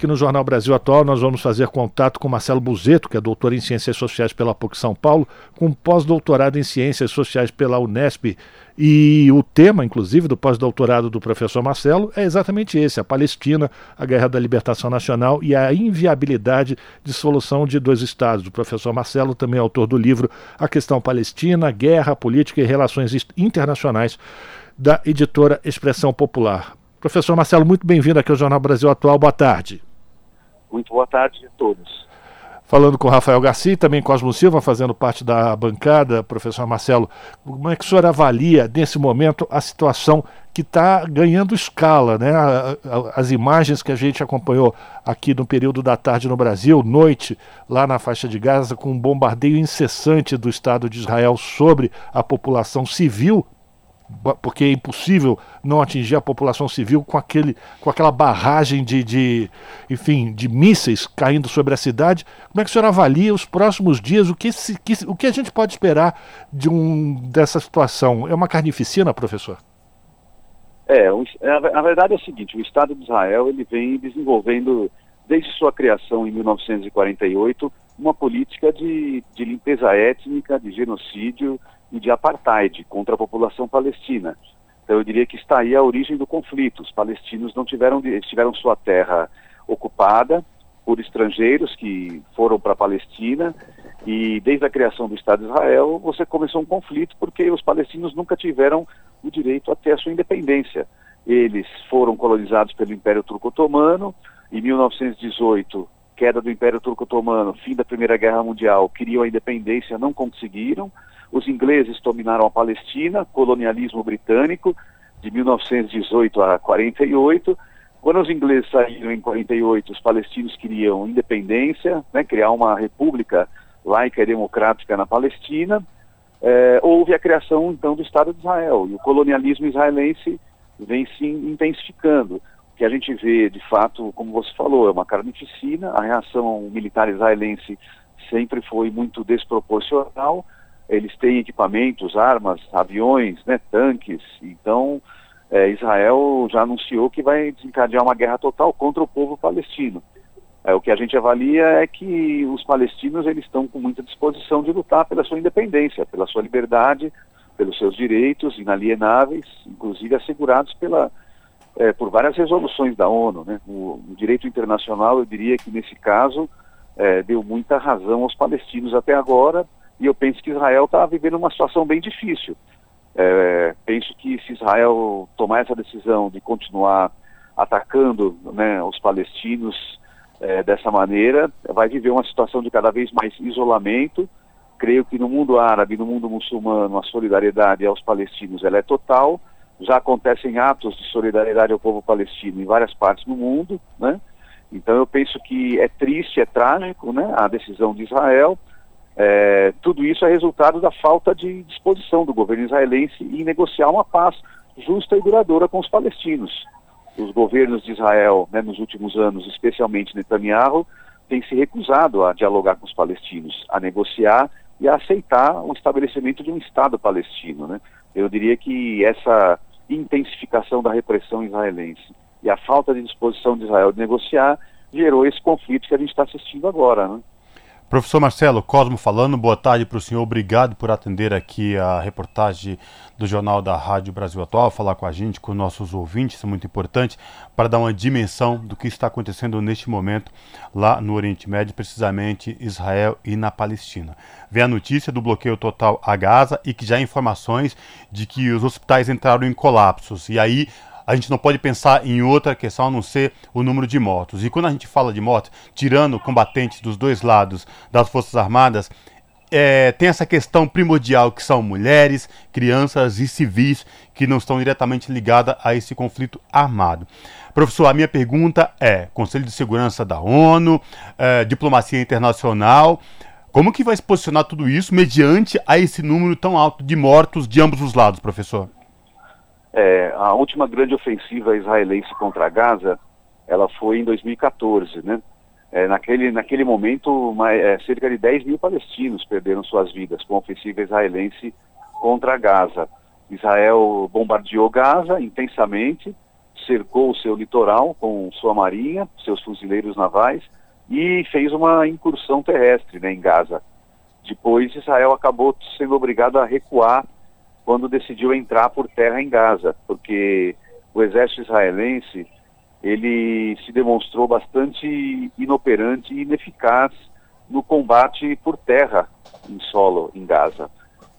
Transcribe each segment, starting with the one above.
Aqui no Jornal Brasil Atual, nós vamos fazer contato com Marcelo Buzeto, que é doutor em Ciências Sociais pela PUC São Paulo, com pós-doutorado em Ciências Sociais pela Unesp. E o tema, inclusive, do pós-doutorado do professor Marcelo é exatamente esse: a Palestina, a Guerra da Libertação Nacional e a inviabilidade de solução de dois Estados. O professor Marcelo também é autor do livro A Questão Palestina, Guerra, Política e Relações Internacionais, da editora Expressão Popular. Professor Marcelo, muito bem-vindo aqui ao Jornal Brasil Atual. Boa tarde. Muito boa tarde a todos. Falando com Rafael Garcia, também Cosmo Silva, fazendo parte da bancada, professor Marcelo, como é que o senhor avalia, nesse momento, a situação que está ganhando escala, né? As imagens que a gente acompanhou aqui no período da tarde no Brasil, noite, lá na faixa de Gaza, com um bombardeio incessante do Estado de Israel sobre a população civil, porque é impossível não atingir a população civil com, aquele, com aquela barragem de, de, enfim, de mísseis caindo sobre a cidade. Como é que o senhor avalia os próximos dias? O que, se, que, o que a gente pode esperar de um, dessa situação? É uma carnificina, professor? É, a verdade é o seguinte, o Estado de Israel ele vem desenvolvendo, desde sua criação em 1948, uma política de, de limpeza étnica, de genocídio, e de apartheid contra a população palestina. Então eu diria que está aí a origem do conflito. Os palestinos não tiveram, tiveram sua terra ocupada por estrangeiros que foram para a Palestina e desde a criação do Estado de Israel você começou um conflito porque os palestinos nunca tiveram o direito a ter a sua independência. Eles foram colonizados pelo Império Turco-Otomano. Em 1918, queda do Império Turco-Otomano, fim da Primeira Guerra Mundial, queriam a independência, não conseguiram. Os ingleses dominaram a Palestina, colonialismo britânico, de 1918 a 48. Quando os ingleses saíram em 48, os palestinos queriam independência, né, criar uma república laica e democrática na Palestina. É, houve a criação, então, do Estado de Israel. E o colonialismo israelense vem se intensificando. Que a gente vê, de fato, como você falou, é uma carnificina. A reação militar israelense sempre foi muito desproporcional eles têm equipamentos, armas, aviões, né, tanques. Então, é, Israel já anunciou que vai desencadear uma guerra total contra o povo palestino. É, o que a gente avalia é que os palestinos eles estão com muita disposição de lutar pela sua independência, pela sua liberdade, pelos seus direitos inalienáveis, inclusive assegurados pela, é, por várias resoluções da ONU. Né? O, o, direito internacional, eu diria que nesse caso, é, deu muita razão aos palestinos até agora, e eu penso que Israel está vivendo uma situação bem difícil. É, penso que se Israel tomar essa decisão de continuar atacando né, os palestinos é, dessa maneira, vai viver uma situação de cada vez mais isolamento. Creio que no mundo árabe, no mundo muçulmano, a solidariedade aos palestinos ela é total. Já acontecem atos de solidariedade ao povo palestino em várias partes do mundo, né? Então eu penso que é triste, é trágico, né, a decisão de Israel, é, tudo isso é resultado da falta de disposição do governo israelense em negociar uma paz justa e duradoura com os palestinos. Os governos de Israel, né, nos últimos anos, especialmente Netanyahu, têm se recusado a dialogar com os palestinos, a negociar e a aceitar o estabelecimento de um Estado palestino. Né? Eu diria que essa intensificação da repressão israelense e a falta de disposição de Israel de negociar gerou esse conflito que a gente está assistindo agora. Né? Professor Marcelo Cosmo falando, boa tarde para o senhor, obrigado por atender aqui a reportagem do Jornal da Rádio Brasil Atual, falar com a gente, com nossos ouvintes, isso é muito importante, para dar uma dimensão do que está acontecendo neste momento lá no Oriente Médio, precisamente Israel e na Palestina. Vem a notícia do bloqueio total a Gaza e que já há informações de que os hospitais entraram em colapsos, e aí a gente não pode pensar em outra questão a não ser o número de mortos. E quando a gente fala de mortos, tirando combatentes dos dois lados das Forças Armadas, é, tem essa questão primordial que são mulheres, crianças e civis que não estão diretamente ligadas a esse conflito armado. Professor, a minha pergunta é: Conselho de Segurança da ONU, é, diplomacia internacional, como que vai se posicionar tudo isso mediante a esse número tão alto de mortos de ambos os lados, professor? É, a última grande ofensiva israelense contra Gaza, ela foi em 2014, né? É, naquele, naquele momento, uma, é, cerca de 10 mil palestinos perderam suas vidas com a ofensiva israelense contra Gaza. Israel bombardeou Gaza intensamente, cercou o seu litoral com sua marinha, seus fuzileiros navais e fez uma incursão terrestre né, em Gaza. Depois Israel acabou sendo obrigado a recuar quando decidiu entrar por terra em Gaza, porque o exército israelense ele se demonstrou bastante inoperante e ineficaz no combate por terra em solo em Gaza,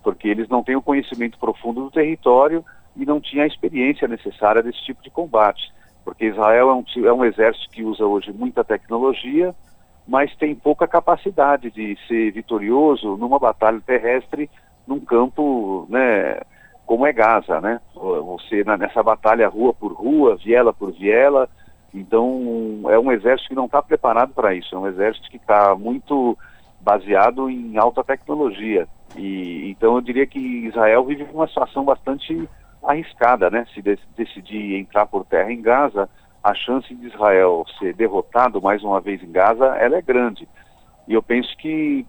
porque eles não têm o conhecimento profundo do território e não tinha a experiência necessária desse tipo de combate, porque Israel é um, é um exército que usa hoje muita tecnologia, mas tem pouca capacidade de ser vitorioso numa batalha terrestre num campo, né, como é Gaza, né? Você nessa batalha rua por rua, viela por viela, então é um exército que não está preparado para isso, é um exército que está muito baseado em alta tecnologia. E então eu diria que Israel vive uma situação bastante arriscada, né? Se de decidir entrar por terra em Gaza, a chance de Israel ser derrotado mais uma vez em Gaza, ela é grande. E eu penso que,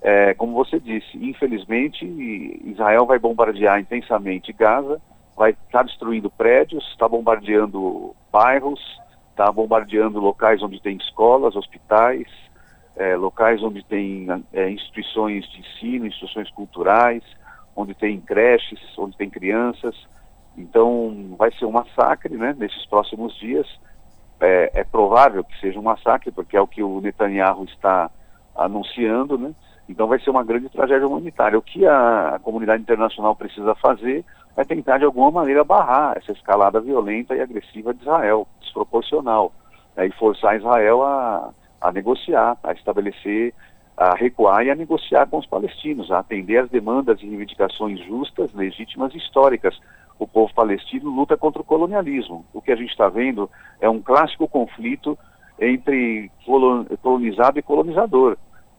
é, como você disse, infelizmente Israel vai bombardear intensamente Gaza, vai estar tá destruindo prédios, está bombardeando bairros, está bombardeando locais onde tem escolas, hospitais, é, locais onde tem é, instituições de ensino, instituições culturais, onde tem creches, onde tem crianças. Então, vai ser um massacre, né, nesses próximos dias. É, é, provável que seja um massacre, porque é o que o Netanyahu está anunciando, né? Então, vai ser uma grande tragédia humanitária. O que a, comunidade internacional precisa fazer é tentar, de alguma maneira, barrar essa escalada violenta e agressiva de Israel, desproporcional, né, e forçar Israel a, a negociar, a estabelecer a recuar e a negociar com os palestinos, a atender às demandas e reivindicações justas, legítimas e históricas. O povo palestino luta contra o colonialismo. O que a gente está vendo é um clássico conflito entre colonizado e colonizador.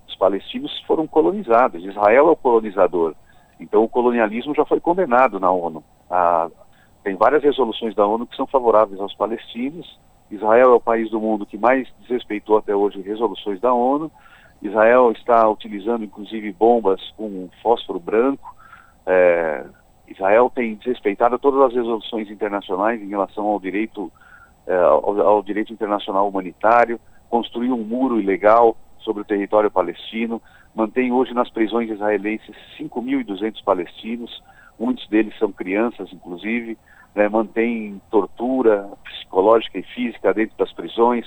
Os palestinos foram colonizados, Israel é o colonizador. Então o colonialismo já foi condenado na ONU. Ah, tem várias resoluções da ONU que são favoráveis aos palestinos. Israel é o país do mundo que mais desrespeitou até hoje resoluções da ONU Israel está utilizando inclusive bombas com fósforo branco. É, Israel tem desrespeitado todas as resoluções internacionais em relação ao direito, é, ao, ao, direito internacional humanitário, construiu um muro ilegal sobre o território palestino, mantém hoje nas prisões israelenses 5.200 palestinos, muitos deles são crianças, inclusive, né, mantém tortura psicológica e física dentro das prisões,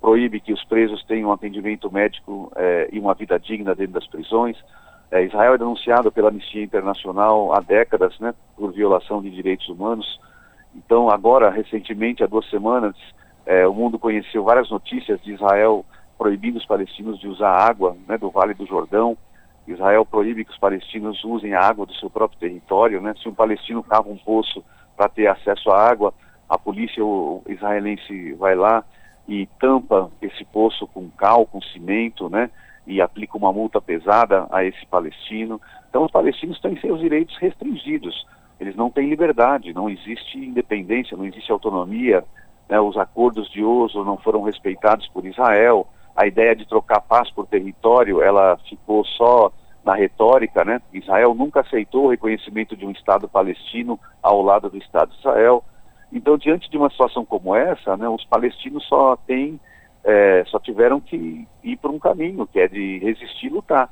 proíbe que os presos tenham um atendimento médico é, e uma vida digna dentro das prisões. É, Israel é denunciado pela Anistia Internacional há décadas né, por violação de direitos humanos. Então, agora, recentemente, há duas semanas, é, o mundo conheceu várias notícias de Israel proibindo os palestinos de usar água né, do Vale do Jordão. Israel proíbe que os palestinos usem a água do seu próprio território. Né? Se um palestino cava um poço para ter acesso à água, a polícia israelense vai lá e tampa esse poço com cal, com cimento, né? E aplica uma multa pesada a esse palestino. Então, os palestinos têm seus direitos restringidos. Eles não têm liberdade, não existe independência, não existe autonomia. Né? Os acordos de Oslo não foram respeitados por Israel. A ideia de trocar paz por território, ela ficou só na retórica, né? Israel nunca aceitou o reconhecimento de um Estado palestino ao lado do Estado de Israel. Então, diante de uma situação como essa, né, os palestinos só têm, é, só tiveram que ir por um caminho, que é de resistir e lutar.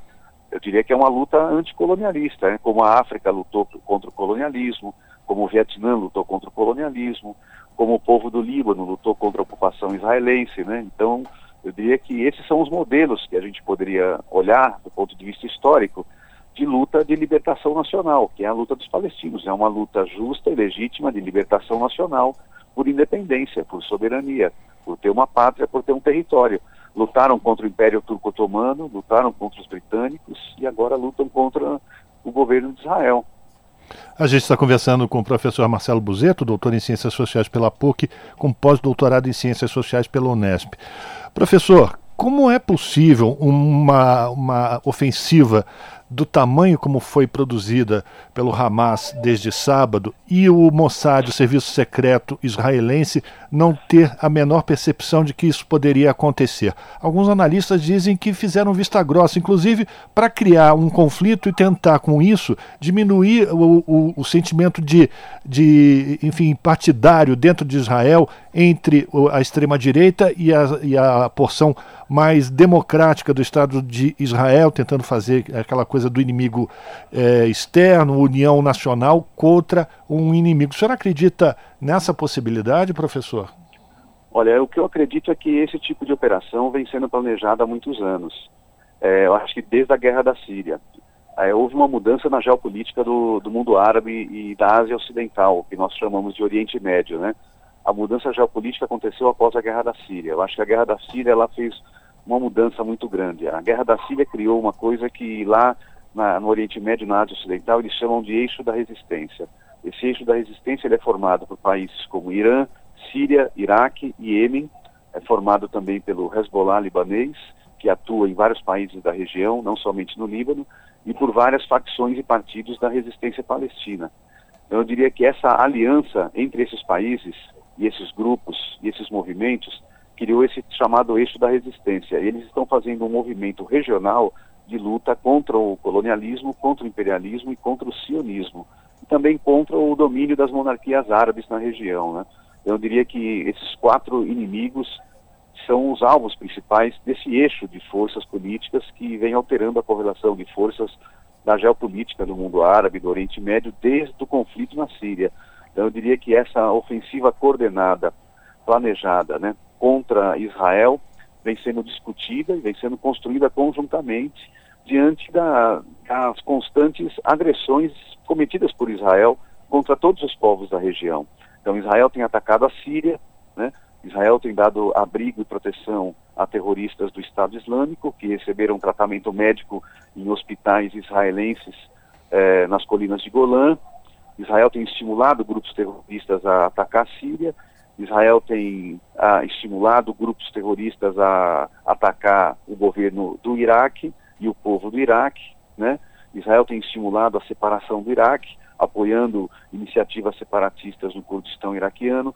Eu diria que é uma luta anticolonialista, né, como a África lutou contra o colonialismo, como o Vietnã lutou contra o colonialismo, como o povo do Líbano lutou contra a ocupação israelense, né? Então, eu diria que esses são os modelos que a gente poderia olhar do ponto de vista histórico de luta de libertação nacional, que é a luta dos palestinos. É uma luta justa e legítima de libertação nacional por independência, por soberania, por ter uma pátria, por ter um território. Lutaram contra o Império Turco-Otomano, lutaram contra os britânicos e agora lutam contra o governo de Israel. A gente está conversando com o professor Marcelo Buzeto, doutor em Ciências Sociais pela PUC, com pós-doutorado em Ciências Sociais pela Unesp. Professor, como é possível uma, uma ofensiva do tamanho como foi produzida pelo Hamas desde sábado e o Mossad, o serviço secreto israelense, não ter a menor percepção de que isso poderia acontecer. Alguns analistas dizem que fizeram vista grossa, inclusive para criar um conflito e tentar com isso diminuir o, o, o sentimento de, de, enfim, partidário dentro de Israel entre a extrema-direita e a, e a porção mais democrática do Estado de Israel, tentando fazer aquela coisa do inimigo é, externo, união nacional, contra um inimigo. O senhor acredita nessa possibilidade, professor? Olha, o que eu acredito é que esse tipo de operação vem sendo planejada há muitos anos. É, eu acho que desde a guerra da Síria. É, houve uma mudança na geopolítica do, do mundo árabe e da Ásia Ocidental, que nós chamamos de Oriente Médio, né? A mudança geopolítica aconteceu após a guerra da Síria. Eu acho que a guerra da Síria ela fez uma mudança muito grande. A Guerra da Síria criou uma coisa que lá na, no Oriente Médio, na Ásia Ocidental, eles chamam de eixo da resistência. Esse eixo da resistência ele é formado por países como Irã, Síria, Iraque e Iêmen, é formado também pelo Hezbollah libanês, que atua em vários países da região, não somente no Líbano, e por várias facções e partidos da resistência palestina. Então, eu diria que essa aliança entre esses países e esses grupos e esses movimentos criou esse chamado eixo da resistência. Eles estão fazendo um movimento regional de luta contra o colonialismo, contra o imperialismo e contra o sionismo. E também contra o domínio das monarquias árabes na região. Né? Eu diria que esses quatro inimigos são os alvos principais desse eixo de forças políticas que vem alterando a correlação de forças da geopolítica do mundo árabe, do Oriente Médio, desde o conflito na Síria. Então, eu diria que essa ofensiva coordenada, planejada, né, contra Israel vem sendo discutida e vem sendo construída conjuntamente diante da, das constantes agressões cometidas por Israel contra todos os povos da região. Então, Israel tem atacado a Síria, né? Israel tem dado abrigo e proteção a terroristas do Estado Islâmico que receberam tratamento médico em hospitais israelenses eh, nas colinas de Golã. Israel tem estimulado grupos terroristas a atacar a Síria Israel tem ah, estimulado grupos terroristas a atacar o governo do Iraque e o povo do Iraque, né? Israel tem estimulado a separação do Iraque, apoiando iniciativas separatistas no Kurdistão iraquiano.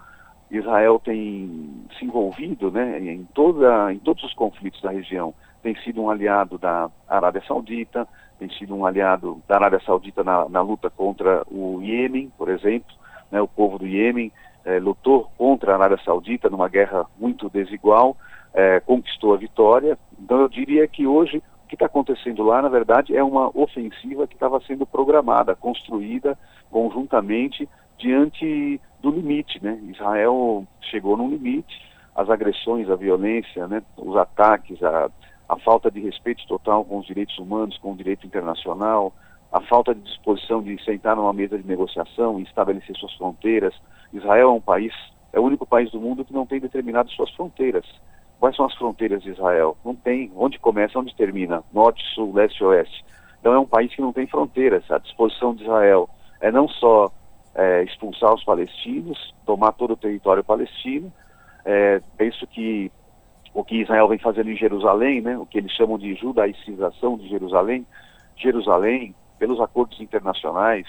Israel tem se envolvido, né, em toda, em todos os conflitos da região. Tem sido um aliado da Arábia Saudita, tem sido um aliado da Arábia Saudita na, na luta contra o Iêmen, por exemplo. Né, o povo do Iêmen é, lutou contra a Arábia Saudita numa guerra muito desigual, é, conquistou a vitória. Então eu diria que hoje o que está acontecendo lá, na verdade, é uma ofensiva que estava sendo programada, construída conjuntamente diante do limite. Né? Israel chegou num limite, as agressões, a violência, né? os ataques, a, a falta de respeito total com os direitos humanos, com o direito internacional, a falta de disposição de sentar numa mesa de negociação e estabelecer suas fronteiras. Israel é um país, é o único país do mundo que não tem determinado suas fronteiras. Quais são as fronteiras de Israel? Não tem. Onde começa, onde termina? Norte, sul, leste, oeste. Então é um país que não tem fronteiras. A disposição de Israel é não só é, expulsar os palestinos, tomar todo o território palestino. É, penso que o que Israel vem fazendo em Jerusalém, né, o que eles chamam de judaicização de Jerusalém, Jerusalém pelos acordos internacionais,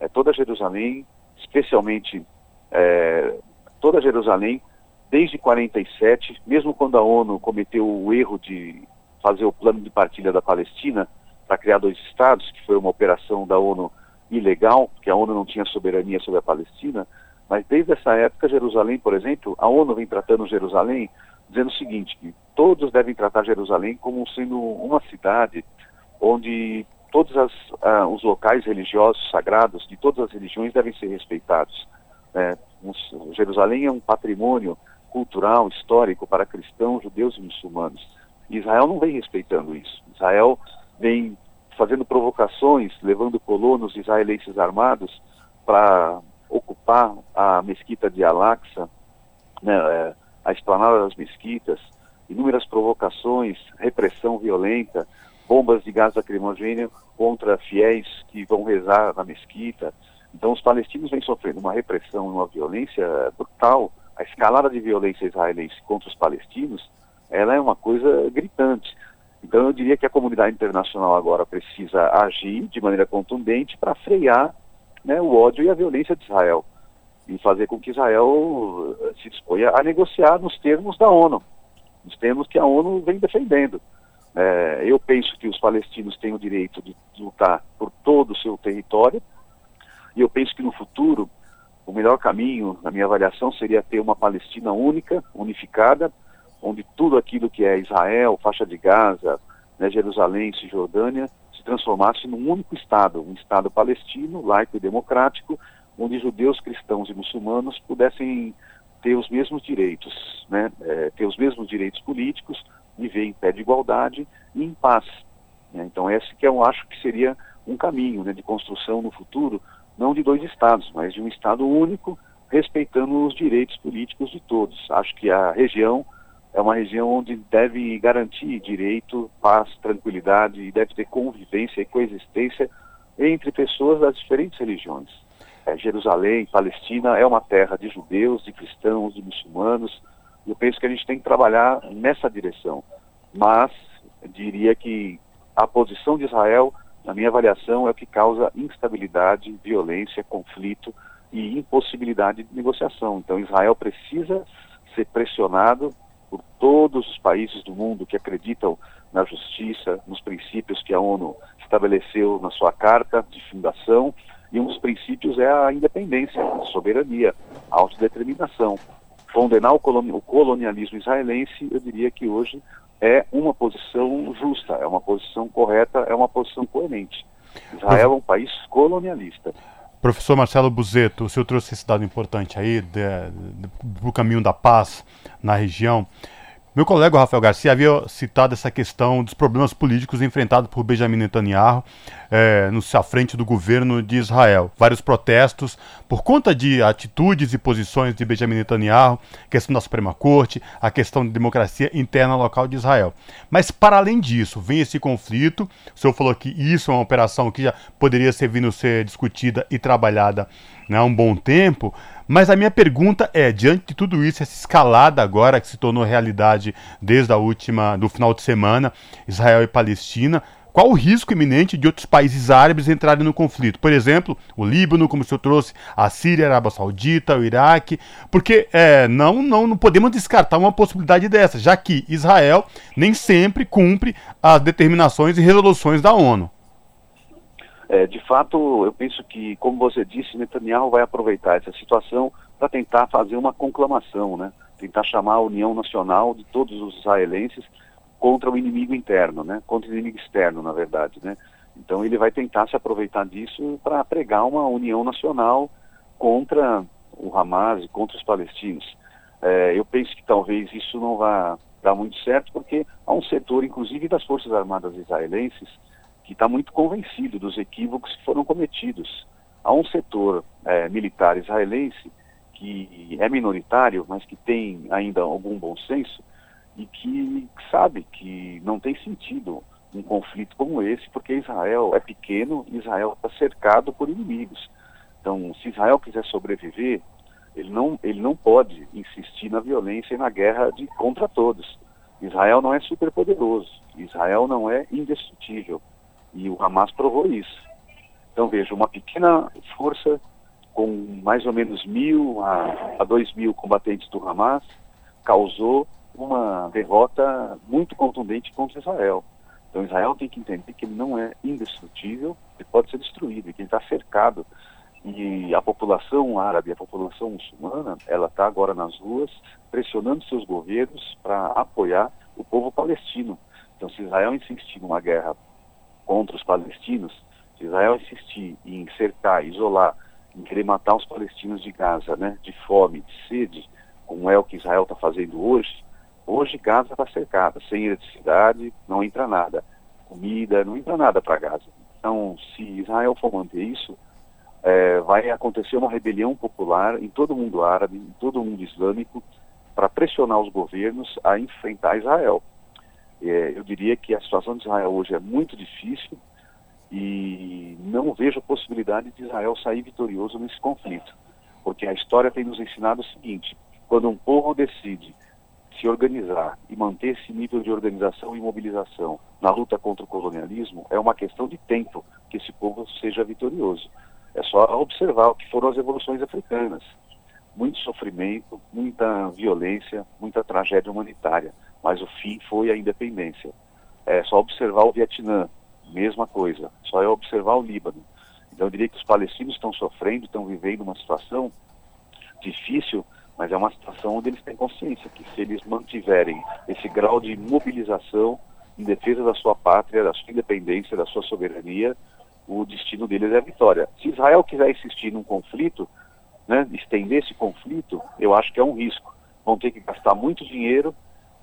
é, toda Jerusalém, especialmente é, toda Jerusalém, desde 47, mesmo quando a ONU cometeu o erro de fazer o plano de partilha da Palestina para criar dois estados, que foi uma operação da ONU ilegal, porque a ONU não tinha soberania sobre a Palestina, mas desde essa época, Jerusalém, por exemplo, a ONU vem tratando Jerusalém dizendo o seguinte, que todos devem tratar Jerusalém como sendo uma cidade onde todos as, uh, os locais religiosos sagrados de todas as religiões devem ser respeitados. É, um, Jerusalém é um patrimônio cultural, histórico para cristãos, judeus e muçulmanos. Israel não vem respeitando isso. Israel vem fazendo provocações, levando colonos israelenses armados para ocupar a mesquita de Al-Aqsa, né, é, a esplanada das mesquitas, inúmeras provocações, repressão violenta, bombas de gás lacrimogêneo contra fiéis que vão rezar na mesquita. Então, os palestinos vêm sofrendo uma repressão uma violência brutal. A escalada de violência israelense contra os palestinos, ela é uma coisa gritante. Então, Então eu diria que a comunidade internacional agora precisa agir de maneira contundente para frear né, o ódio e a violência de Israel e fazer com que Israel eh, se disponha a negociar nos termos da ONU, nos termos que a ONU vem defendendo. É, eu penso que os palestinos têm o direito de lutar por todo o seu território e eu penso que no futuro o melhor caminho, na minha avaliação, seria ter uma Palestina única, unificada, onde tudo aquilo que é Israel, faixa de Gaza, né, Jerusalém, Cisjordânia, se transformasse num único Estado, um Estado palestino, laico e democrático, onde judeus, cristãos e muçulmanos pudessem ter os mesmos direitos, né, é, ter os mesmos direitos políticos, viver em pé de igualdade e em paz. Né? Então esse que eu acho que seria um caminho né, de construção no futuro, não de dois estados, mas de um estado único, respeitando os direitos políticos de todos. Acho que a região é uma região onde deve garantir direito, paz, tranquilidade e deve ter convivência e coexistência entre pessoas das diferentes religiões. É, Jerusalém, Palestina, é uma terra de judeus, de cristãos, de muçulmanos. Eu penso que a gente tem que trabalhar nessa direção. Mas diria que a posição de Israel, na minha avaliação, é o que causa instabilidade, violência, conflito e impossibilidade de negociação. Então Israel precisa ser pressionado por todos os países do mundo que acreditam na justiça, nos princípios que a ONU estabeleceu na sua carta de fundação, e um dos princípios é a independência, a soberania, a autodeterminação. Condenar o colonialismo israelense, eu diria que hoje é uma posição justa, é uma posição correta, é uma posição coerente. Israel é um país colonialista. Professor Marcelo Buzeto, o senhor trouxe esse dado importante aí do caminho da paz na região. Meu colega Rafael Garcia havia citado essa questão dos problemas políticos enfrentados por Benjamin Netanyahu é, no, à frente do governo de Israel. Vários protestos por conta de atitudes e posições de Benjamin Netanyahu, questão da Suprema Corte, a questão de democracia interna local de Israel. Mas, para além disso, vem esse conflito. O senhor falou que isso é uma operação que já poderia ser vindo ser discutida e trabalhada né, há um bom tempo. Mas a minha pergunta é, diante de tudo isso, essa escalada agora que se tornou realidade desde a última, do final de semana, Israel e Palestina, qual o risco iminente de outros países árabes entrarem no conflito? Por exemplo, o Líbano, como o senhor trouxe, a Síria, a Arábia Saudita, o Iraque, porque é, não, não, não podemos descartar uma possibilidade dessa, já que Israel nem sempre cumpre as determinações e resoluções da ONU. É, de fato, eu penso que, como você disse, Netanyahu vai aproveitar essa situação para tentar fazer uma conclamação, né? tentar chamar a união nacional de todos os israelenses contra o inimigo interno, né? contra o inimigo externo, na verdade. Né? Então ele vai tentar se aproveitar disso para pregar uma união nacional contra o Hamas e contra os palestinos. É, eu penso que talvez isso não vá dar muito certo, porque há um setor, inclusive das Forças Armadas israelenses, que está muito convencido dos equívocos que foram cometidos. Há um setor é, militar israelense que é minoritário, mas que tem ainda algum bom senso e que sabe que não tem sentido um conflito como esse, porque Israel é pequeno Israel está cercado por inimigos. Então, se Israel quiser sobreviver, ele não, ele não pode insistir na violência e na guerra de, contra todos. Israel não é superpoderoso, Israel não é indestrutível. E o Hamas provou isso. Então, veja, uma pequena força com mais ou menos mil a, a dois mil combatentes do Hamas causou uma derrota muito contundente contra Israel. Então, Israel tem que entender que ele não é indestrutível, ele pode ser destruído, que ele está cercado. E a população árabe, a população muçulmana, ela está agora nas ruas pressionando seus governos para apoiar o povo palestino. Então, se Israel insistir numa guerra contra os palestinos, se Israel insistir em cercar, isolar, em querer matar os palestinos de Gaza, né, de fome, de sede, como é o que Israel está fazendo hoje, hoje Gaza está cercada, sem eletricidade, não entra nada, comida, não entra nada para Gaza. Então, se Israel for manter isso, é, vai acontecer uma rebelião popular em todo o mundo árabe, em todo o mundo islâmico, para pressionar os governos a enfrentar Israel. É, eu diria que a situação de Israel hoje é muito difícil e não vejo a possibilidade de Israel sair vitorioso nesse conflito. Porque a história tem nos ensinado o seguinte: quando um povo decide se organizar e manter esse nível de organização e mobilização na luta contra o colonialismo é uma questão de tempo que esse povo seja vitorioso. É só observar o que foram as revoluções africanas. Muito sofrimento, muita violência, muita tragédia humanitária, mas o fim foi a independência. É só observar o Vietnã, mesma coisa. Só é observar o Líbano. Então eu diria que os palestinos estão sofrendo, estão vivendo uma situação difícil, mas é uma situação onde eles têm consciência que se eles mantiverem esse grau de mobilização em defesa da sua pátria, da sua independência, da sua soberania, o destino deles é a vitória. Se Israel quiser insistir num conflito, né, estender esse conflito, eu acho que é um risco. Vão ter que gastar muito dinheiro.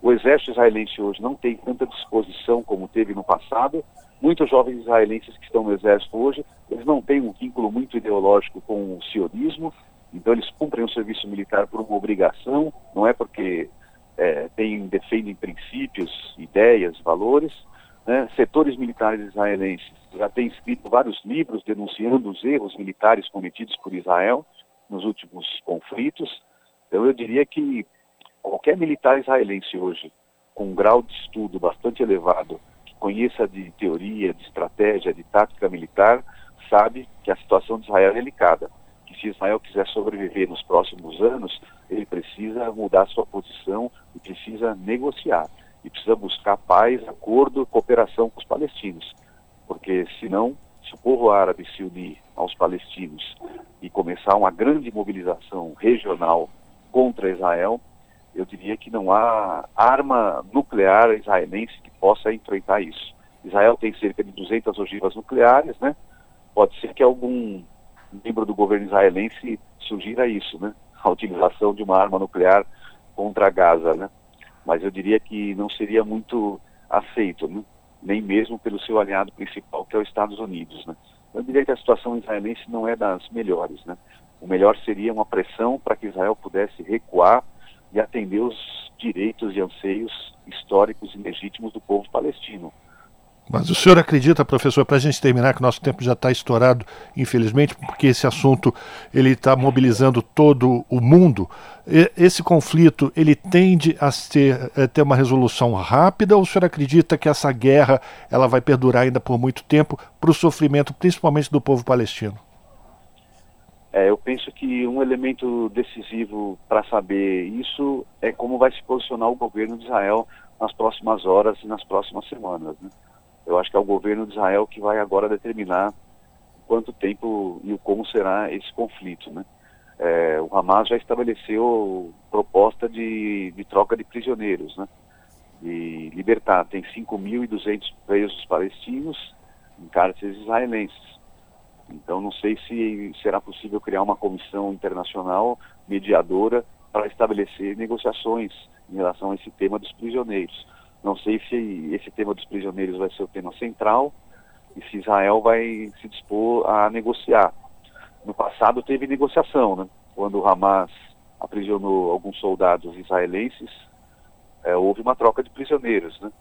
O exército israelense hoje não tem tanta disposição como teve no passado. Muitos jovens israelenses que estão no exército hoje, eles não têm um vínculo muito ideológico com o sionismo, então eles cumprem o serviço militar por uma obrigação, não é porque é, tem, defendem princípios, ideias, valores. Né? Setores militares israelenses já têm escrito vários livros denunciando os erros militares cometidos por Israel nos últimos conflitos. Então eu diria que qualquer militar israelense hoje, com um grau de estudo bastante elevado, que conheça de teoria, de estratégia, de tática militar, sabe que a situação de Israel é delicada que se Israel quiser sobreviver nos próximos anos, ele precisa mudar sua posição e precisa negociar. E precisa buscar paz, acordo, cooperação com os palestinos. Porque senão, se o povo árabe se unir aos palestinos e começar uma grande mobilização regional contra Israel, eu diria que não há arma nuclear israelense que possa enfrentar isso. Israel tem cerca de 200 ogivas nucleares, né? Pode ser que algum membro do governo israelense sugira isso, né? A utilização de uma arma nuclear contra Gaza, né? Mas eu diria que não seria muito aceito, né? nem mesmo pelo seu aliado principal, que é os Estados Unidos, né? Eu diria que a situação israelense não é das melhores, né? O melhor seria uma pressão para que Israel pudesse recuar e atender os direitos e anseios históricos e legítimos do povo palestino. Mas o senhor acredita, professor, para a gente terminar, que o nosso tempo já está estourado, infelizmente, porque esse assunto ele está mobilizando todo o mundo. Esse conflito ele tende a ser, a ter uma resolução rápida, ou o senhor acredita que essa guerra ela vai perdurar ainda por muito tempo para o sofrimento, principalmente do povo palestino? É, eu penso que um elemento decisivo para saber isso é como vai se posicionar o governo de Israel nas próximas horas e nas próximas semanas. Né? Eu acho que é o governo de Israel que vai agora determinar quanto tempo e como será esse conflito, né? É, o Hamas já estabeleceu proposta de, de troca de prisioneiros, né? De libertar. Tem 5.200 presos palestinos em cárceres israelenses. Então, não sei se será possível criar uma comissão internacional mediadora para estabelecer negociações em relação a esse tema dos prisioneiros. Não sei se esse tema dos prisioneiros vai ser o tema central e se Israel vai se dispor a negociar. No passado teve negociação, né? Quando o Hamas aprisionou alguns soldados israelenses, é, houve uma troca de prisioneiros, né?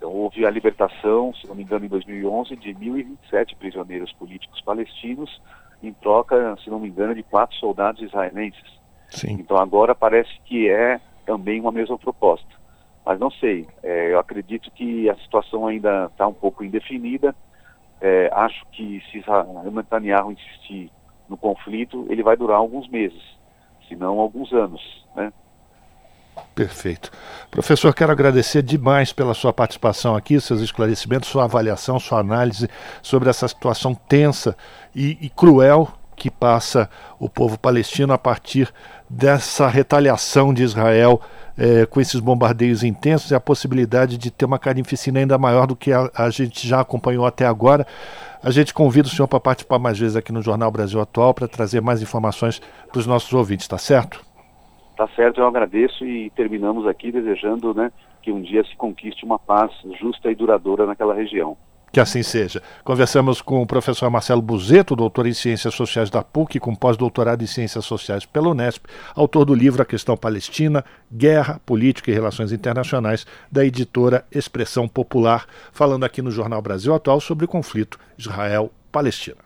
Então houve a libertação, se não me engano, em 2011, de 1.027 prisioneiros políticos palestinos, em troca, se não me engano, de quatro soldados israelenses. Sim. Então agora parece que é também uma mesma proposta. Mas não sei, é, eu acredito que a situação ainda está um pouco indefinida. É, acho que se Netanyahu insistir no conflito, ele vai durar alguns meses, se não alguns anos, né? Perfeito. Professor, quero agradecer demais pela sua participação aqui, seus esclarecimentos, sua avaliação, sua análise sobre essa situação tensa e, e cruel que passa o povo palestino a partir dessa retaliação de Israel é, com esses bombardeios intensos e a possibilidade de ter uma carnificina ainda maior do que a, a gente já acompanhou até agora. A gente convida o senhor para participar mais vezes aqui no Jornal Brasil Atual para trazer mais informações para os nossos ouvintes, tá certo? Tá certo, eu agradeço e terminamos aqui desejando né, que um dia se conquiste uma paz justa e duradoura naquela região. Que assim seja. Conversamos com o professor Marcelo Buzeto, doutor em Ciências Sociais da PUC, com pós-doutorado em Ciências Sociais pela Unesp, autor do livro A Questão Palestina, Guerra, Política e Relações Internacionais, da editora Expressão Popular, falando aqui no Jornal Brasil Atual sobre o conflito Israel-Palestina.